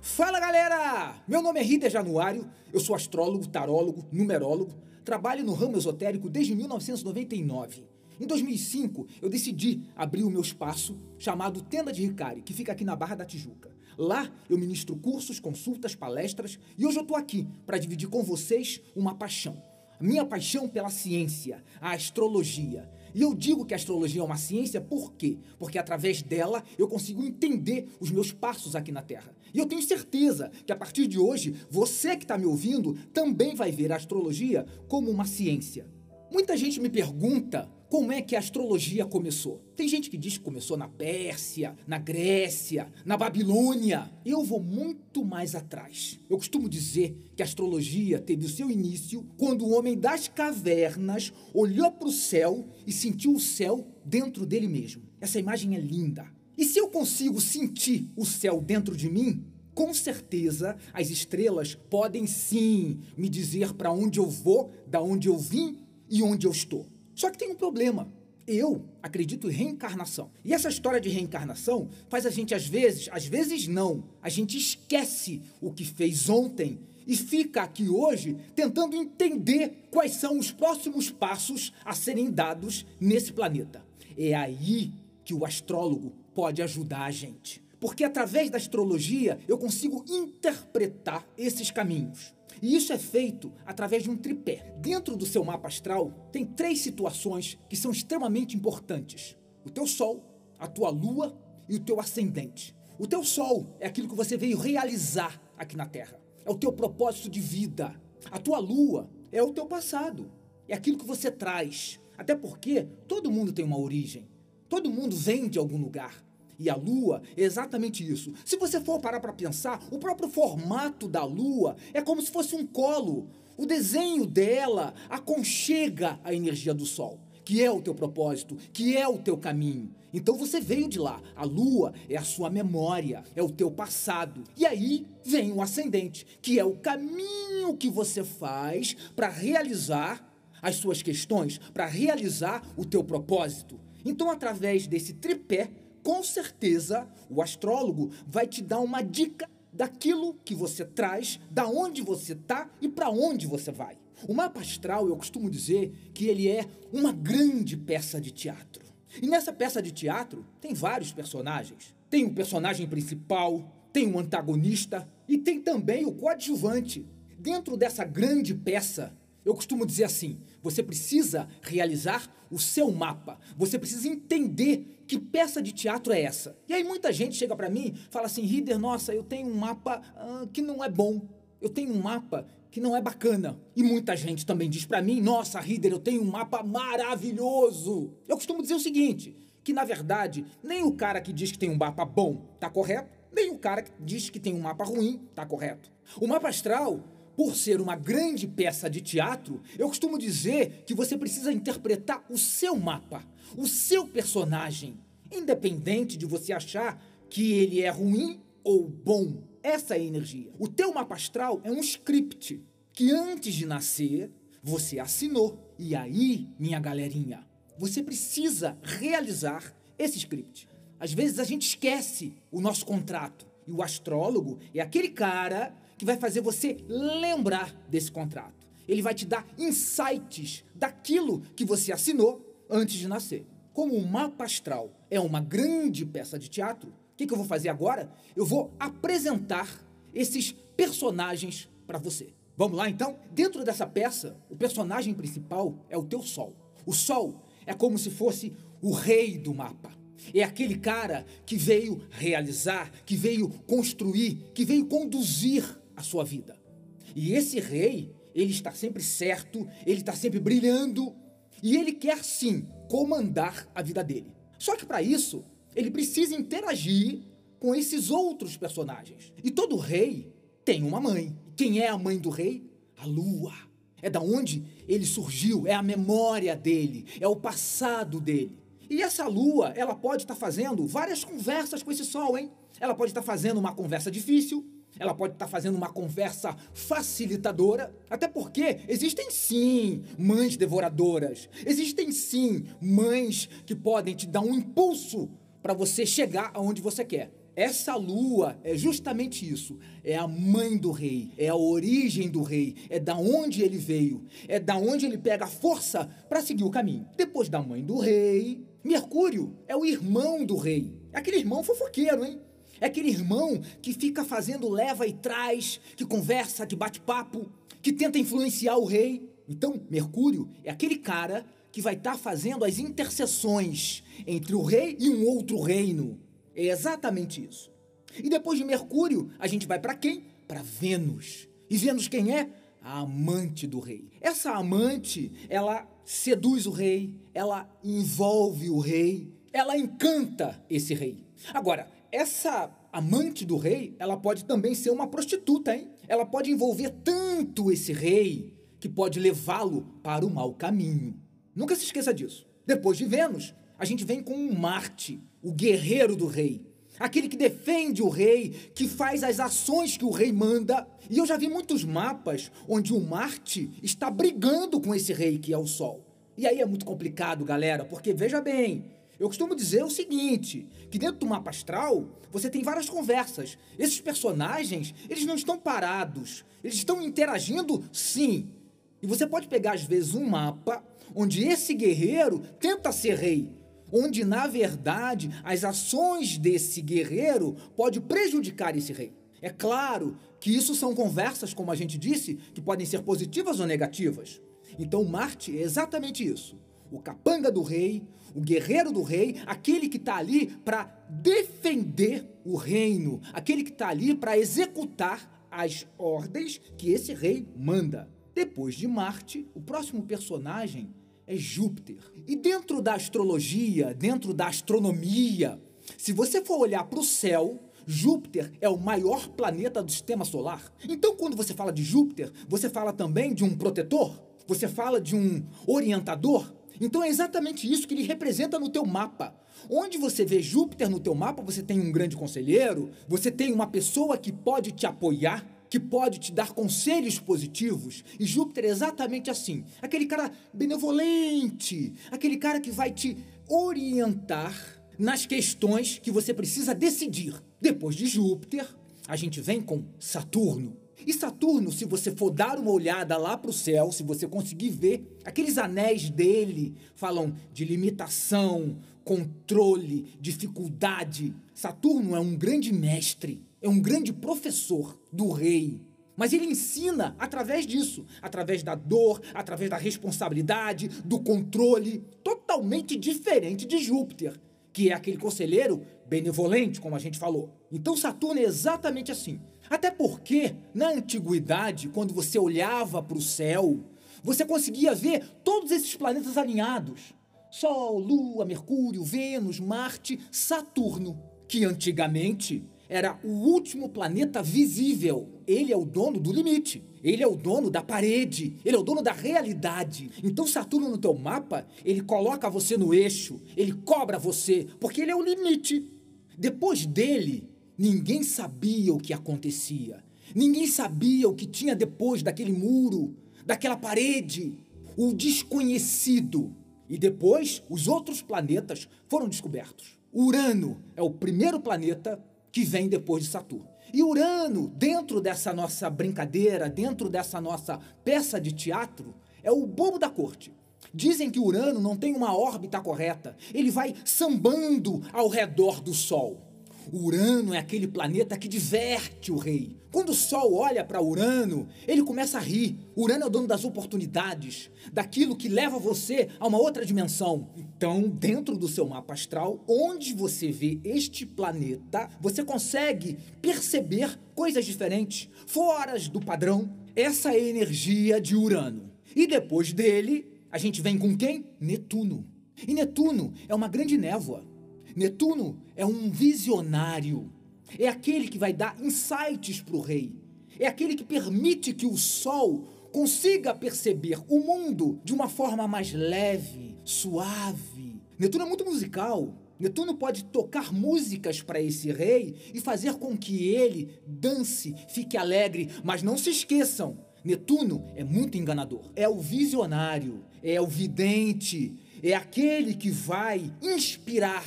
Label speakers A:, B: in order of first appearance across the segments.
A: Fala galera! Meu nome é Rider Januário, eu sou astrólogo, tarólogo, numerólogo, trabalho no ramo esotérico desde 1999. Em 2005, eu decidi abrir o meu espaço chamado Tenda de Ricari, que fica aqui na Barra da Tijuca. Lá eu ministro cursos, consultas, palestras e hoje eu tô aqui para dividir com vocês uma paixão. Minha paixão pela ciência, a astrologia. E eu digo que a astrologia é uma ciência por quê? Porque através dela eu consigo entender os meus passos aqui na Terra. E eu tenho certeza que a partir de hoje, você que está me ouvindo também vai ver a astrologia como uma ciência. Muita gente me pergunta como é que a astrologia começou. Tem gente que diz que começou na Pérsia, na Grécia, na Babilônia. Eu vou muito mais atrás. Eu costumo dizer que a astrologia teve o seu início quando o homem das cavernas olhou para o céu e sentiu o céu dentro dele mesmo. Essa imagem é linda. E se eu consigo sentir o céu dentro de mim, com certeza as estrelas podem sim me dizer para onde eu vou, da onde eu vim e onde eu estou. Só que tem um problema. Eu acredito em reencarnação. E essa história de reencarnação faz a gente, às vezes, às vezes não, a gente esquece o que fez ontem e fica aqui hoje tentando entender quais são os próximos passos a serem dados nesse planeta. É aí que o astrólogo pode ajudar a gente. Porque através da astrologia eu consigo interpretar esses caminhos. E isso é feito através de um tripé. Dentro do seu mapa astral, tem três situações que são extremamente importantes: o teu sol, a tua lua e o teu ascendente. O teu sol é aquilo que você veio realizar aqui na Terra. É o teu propósito de vida. A tua lua é o teu passado. É aquilo que você traz. Até porque todo mundo tem uma origem. Todo mundo vem de algum lugar. E a Lua é exatamente isso. Se você for parar para pensar, o próprio formato da Lua é como se fosse um colo. O desenho dela aconchega a energia do Sol, que é o teu propósito, que é o teu caminho. Então você veio de lá. A lua é a sua memória, é o teu passado. E aí vem o ascendente, que é o caminho que você faz para realizar as suas questões, para realizar o teu propósito. Então, através desse tripé, com certeza o astrólogo vai te dar uma dica daquilo que você traz, da onde você está e para onde você vai. O mapa astral, eu costumo dizer que ele é uma grande peça de teatro. E nessa peça de teatro tem vários personagens. Tem o personagem principal, tem o antagonista e tem também o coadjuvante. Dentro dessa grande peça, eu costumo dizer assim: você precisa realizar o seu mapa. Você precisa entender que peça de teatro é essa? E aí muita gente chega para mim fala assim, Rider, nossa, eu tenho um mapa uh, que não é bom. Eu tenho um mapa que não é bacana. E muita gente também diz para mim, nossa, Rider, eu tenho um mapa maravilhoso. Eu costumo dizer o seguinte, que na verdade, nem o cara que diz que tem um mapa bom tá correto, nem o cara que diz que tem um mapa ruim tá correto. O mapa astral por ser uma grande peça de teatro, eu costumo dizer que você precisa interpretar o seu mapa o seu personagem, independente de você achar que ele é ruim ou bom. Essa é a energia. O teu mapa astral é um script que antes de nascer você assinou. E aí, minha galerinha, você precisa realizar esse script. Às vezes a gente esquece o nosso contrato e o astrólogo é aquele cara que vai fazer você lembrar desse contrato. Ele vai te dar insights daquilo que você assinou antes de nascer. Como o mapa astral é uma grande peça de teatro, o que, que eu vou fazer agora? Eu vou apresentar esses personagens para você. Vamos lá então? Dentro dessa peça, o personagem principal é o teu sol. O sol é como se fosse o rei do mapa. É aquele cara que veio realizar, que veio construir, que veio conduzir a sua vida. E esse rei, ele está sempre certo, ele está sempre brilhando, e ele quer sim comandar a vida dele. Só que para isso, ele precisa interagir com esses outros personagens. E todo rei tem uma mãe. Quem é a mãe do rei? A lua. É da onde ele surgiu, é a memória dele, é o passado dele. E essa lua, ela pode estar tá fazendo várias conversas com esse sol, hein? Ela pode estar tá fazendo uma conversa difícil, ela pode estar fazendo uma conversa facilitadora, até porque existem sim mães devoradoras, existem sim mães que podem te dar um impulso para você chegar aonde você quer. essa lua é justamente isso. É a mãe do rei, é a origem do rei, é da onde ele veio, é da onde ele pega a força para seguir o caminho. Depois da mãe do rei, Mercúrio é o irmão do rei. Aquele irmão fofoqueiro, hein? É aquele irmão que fica fazendo leva e traz, que conversa, que bate papo, que tenta influenciar o rei. Então, Mercúrio é aquele cara que vai estar tá fazendo as interseções entre o rei e um outro reino. É exatamente isso. E depois de Mercúrio, a gente vai para quem? Para Vênus. E Vênus quem é? A amante do rei. Essa amante, ela seduz o rei, ela envolve o rei, ela encanta esse rei. Agora, essa amante do rei, ela pode também ser uma prostituta, hein? Ela pode envolver tanto esse rei que pode levá-lo para o mau caminho. Nunca se esqueça disso. Depois de Vênus, a gente vem com um Marte, o guerreiro do rei. Aquele que defende o rei, que faz as ações que o rei manda. E eu já vi muitos mapas onde o Marte está brigando com esse rei que é o Sol. E aí é muito complicado, galera, porque veja bem, eu costumo dizer o seguinte, que dentro do mapa astral, você tem várias conversas. Esses personagens, eles não estão parados, eles estão interagindo sim. E você pode pegar às vezes um mapa onde esse guerreiro tenta ser rei, onde na verdade as ações desse guerreiro pode prejudicar esse rei. É claro que isso são conversas, como a gente disse, que podem ser positivas ou negativas. Então Marte é exatamente isso. O capanga do rei, o guerreiro do rei, aquele que está ali para defender o reino, aquele que está ali para executar as ordens que esse rei manda. Depois de Marte, o próximo personagem é Júpiter. E dentro da astrologia, dentro da astronomia, se você for olhar para o céu, Júpiter é o maior planeta do sistema solar. Então, quando você fala de Júpiter, você fala também de um protetor? Você fala de um orientador? Então é exatamente isso que ele representa no teu mapa. Onde você vê Júpiter no teu mapa, você tem um grande conselheiro, você tem uma pessoa que pode te apoiar, que pode te dar conselhos positivos. E Júpiter é exatamente assim. Aquele cara benevolente, aquele cara que vai te orientar nas questões que você precisa decidir. Depois de Júpiter, a gente vem com Saturno. E Saturno, se você for dar uma olhada lá para o céu, se você conseguir ver, aqueles anéis dele falam de limitação, controle, dificuldade. Saturno é um grande mestre, é um grande professor do rei. Mas ele ensina através disso, através da dor, através da responsabilidade, do controle, totalmente diferente de Júpiter, que é aquele conselheiro benevolente, como a gente falou. Então Saturno é exatamente assim. Até porque, na antiguidade, quando você olhava para o céu, você conseguia ver todos esses planetas alinhados: Sol, Lua, Mercúrio, Vênus, Marte, Saturno, que antigamente era o último planeta visível. Ele é o dono do limite. Ele é o dono da parede. Ele é o dono da realidade. Então Saturno no teu mapa, ele coloca você no eixo, ele cobra você, porque ele é o limite. Depois dele, Ninguém sabia o que acontecia. Ninguém sabia o que tinha depois daquele muro, daquela parede. O desconhecido. E depois, os outros planetas foram descobertos. Urano é o primeiro planeta que vem depois de Saturno. E Urano, dentro dessa nossa brincadeira, dentro dessa nossa peça de teatro, é o bobo da corte. Dizem que Urano não tem uma órbita correta. Ele vai sambando ao redor do Sol. Urano é aquele planeta que diverte o rei. Quando o Sol olha para Urano, ele começa a rir. Urano é o dono das oportunidades, daquilo que leva você a uma outra dimensão. Então, dentro do seu mapa astral, onde você vê este planeta, você consegue perceber coisas diferentes, fora do padrão. Essa é a energia de Urano. E depois dele, a gente vem com quem? Netuno. E Netuno é uma grande névoa. Netuno é um visionário, é aquele que vai dar insights para o rei, é aquele que permite que o sol consiga perceber o mundo de uma forma mais leve, suave. Netuno é muito musical. Netuno pode tocar músicas para esse rei e fazer com que ele dance, fique alegre, mas não se esqueçam, Netuno é muito enganador. É o visionário, é o vidente, é aquele que vai inspirar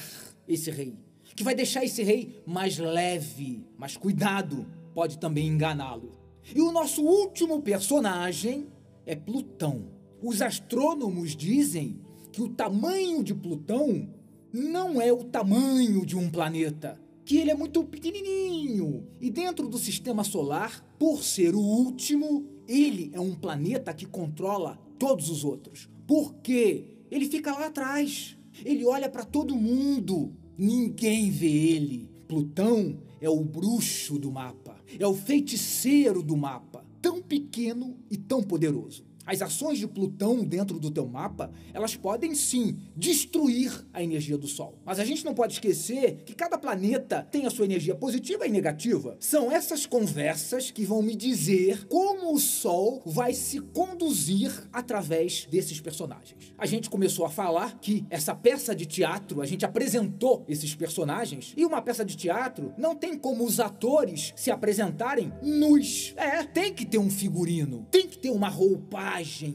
A: esse rei que vai deixar esse rei mais leve. Mas cuidado, pode também enganá-lo. E o nosso último personagem é Plutão. Os astrônomos dizem que o tamanho de Plutão não é o tamanho de um planeta, que ele é muito pequenininho. E dentro do sistema solar, por ser o último, ele é um planeta que controla todos os outros. Por quê? Ele fica lá atrás. Ele olha para todo mundo. Ninguém vê ele. Plutão é o bruxo do mapa, é o feiticeiro do mapa, tão pequeno e tão poderoso. As ações de Plutão dentro do teu mapa, elas podem sim destruir a energia do Sol. Mas a gente não pode esquecer que cada planeta tem a sua energia positiva e negativa. São essas conversas que vão me dizer como o Sol vai se conduzir através desses personagens. A gente começou a falar que essa peça de teatro, a gente apresentou esses personagens, e uma peça de teatro não tem como os atores se apresentarem nus. É, tem que ter um figurino, tem que ter uma roupa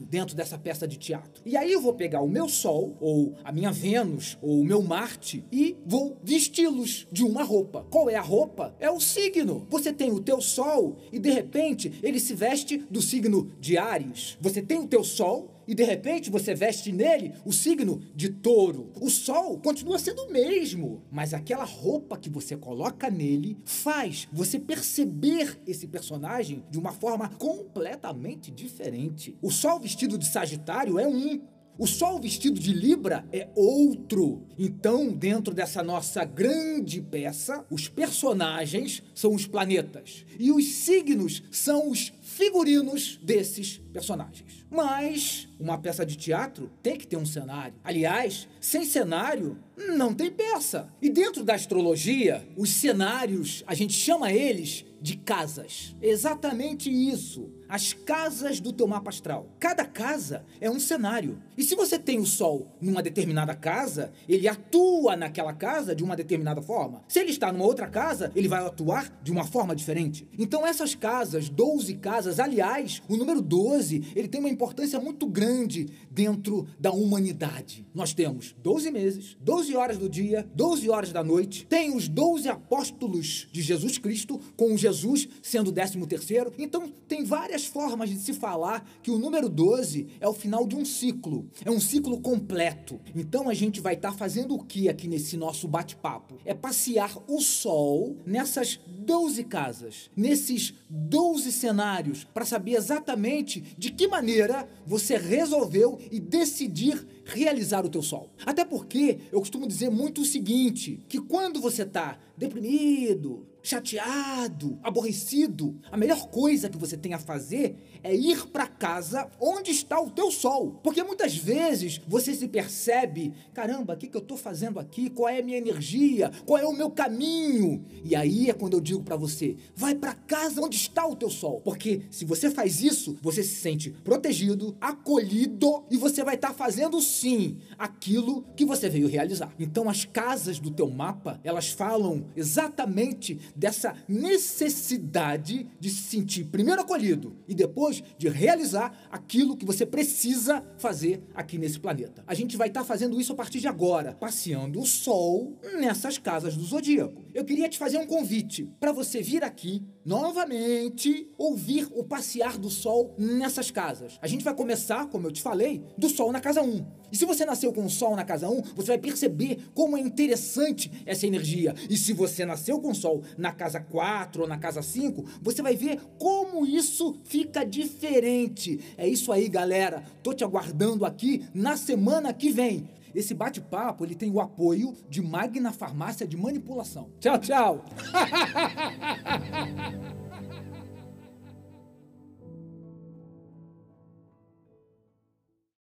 A: dentro dessa peça de teatro. E aí eu vou pegar o meu Sol, ou a minha Vênus, ou o meu Marte, e vou vesti-los de uma roupa. Qual é a roupa? É o signo. Você tem o teu Sol e de repente ele se veste do signo de Ares. Você tem o teu Sol e de repente você veste nele o signo de touro. O sol continua sendo o mesmo, mas aquela roupa que você coloca nele faz você perceber esse personagem de uma forma completamente diferente. O sol vestido de Sagitário é um, o Sol vestido de Libra é outro. Então, dentro dessa nossa grande peça, os personagens são os planetas e os signos são os figurinos desses personagens. Mas uma peça de teatro tem que ter um cenário. Aliás, sem cenário não tem peça. E dentro da astrologia, os cenários, a gente chama eles de casas. Exatamente isso. As casas do teu mapa astral. Cada casa é um cenário. E se você tem o Sol numa determinada casa, ele atua naquela casa de uma determinada forma. Se ele está numa outra casa, ele vai atuar de uma forma diferente. Então essas casas, 12 casas, aliás, o número 12, ele tem uma importância muito grande dentro da humanidade. Nós temos 12 meses, 12 horas do dia, 12 horas da noite, tem os 12 apóstolos de Jesus Cristo com Jesus sendo o décimo terceiro. Então, tem várias formas de se falar que o número 12 é o final de um ciclo. É um ciclo completo. Então, a gente vai estar tá fazendo o que aqui nesse nosso bate-papo? É passear o sol nessas 12 casas, nesses 12 cenários, para saber exatamente de que maneira você resolveu e decidir realizar o teu sol. Até porque eu costumo dizer muito o seguinte, que quando você está deprimido, chateado, aborrecido, a melhor coisa que você tem a fazer é ir para casa onde está o teu sol. Porque muitas vezes você se percebe, caramba, o que, que eu estou fazendo aqui? Qual é a minha energia? Qual é o meu caminho? E aí é quando eu digo para você, vai para casa onde está o teu sol. Porque se você faz isso, você se sente protegido, acolhido e você vai estar tá fazendo sim aquilo que você veio realizar. Então as casas do teu mapa, elas falam exatamente dessa necessidade de se sentir primeiro acolhido e depois de realizar aquilo que você precisa fazer aqui nesse planeta. A gente vai estar tá fazendo isso a partir de agora, passeando o sol nessas casas do zodíaco. Eu queria te fazer um convite para você vir aqui novamente ouvir o passear do sol nessas casas. A gente vai começar, como eu te falei, do sol na casa 1. E se você nasceu com o sol na casa 1, você vai perceber como é interessante essa energia. E se você nasceu com o sol na casa 4 ou na casa 5, você vai ver como isso fica diferente. É isso aí, galera. Tô te aguardando aqui na semana que vem. Esse bate-papo ele tem o apoio de Magna Farmácia de Manipulação. Tchau, tchau!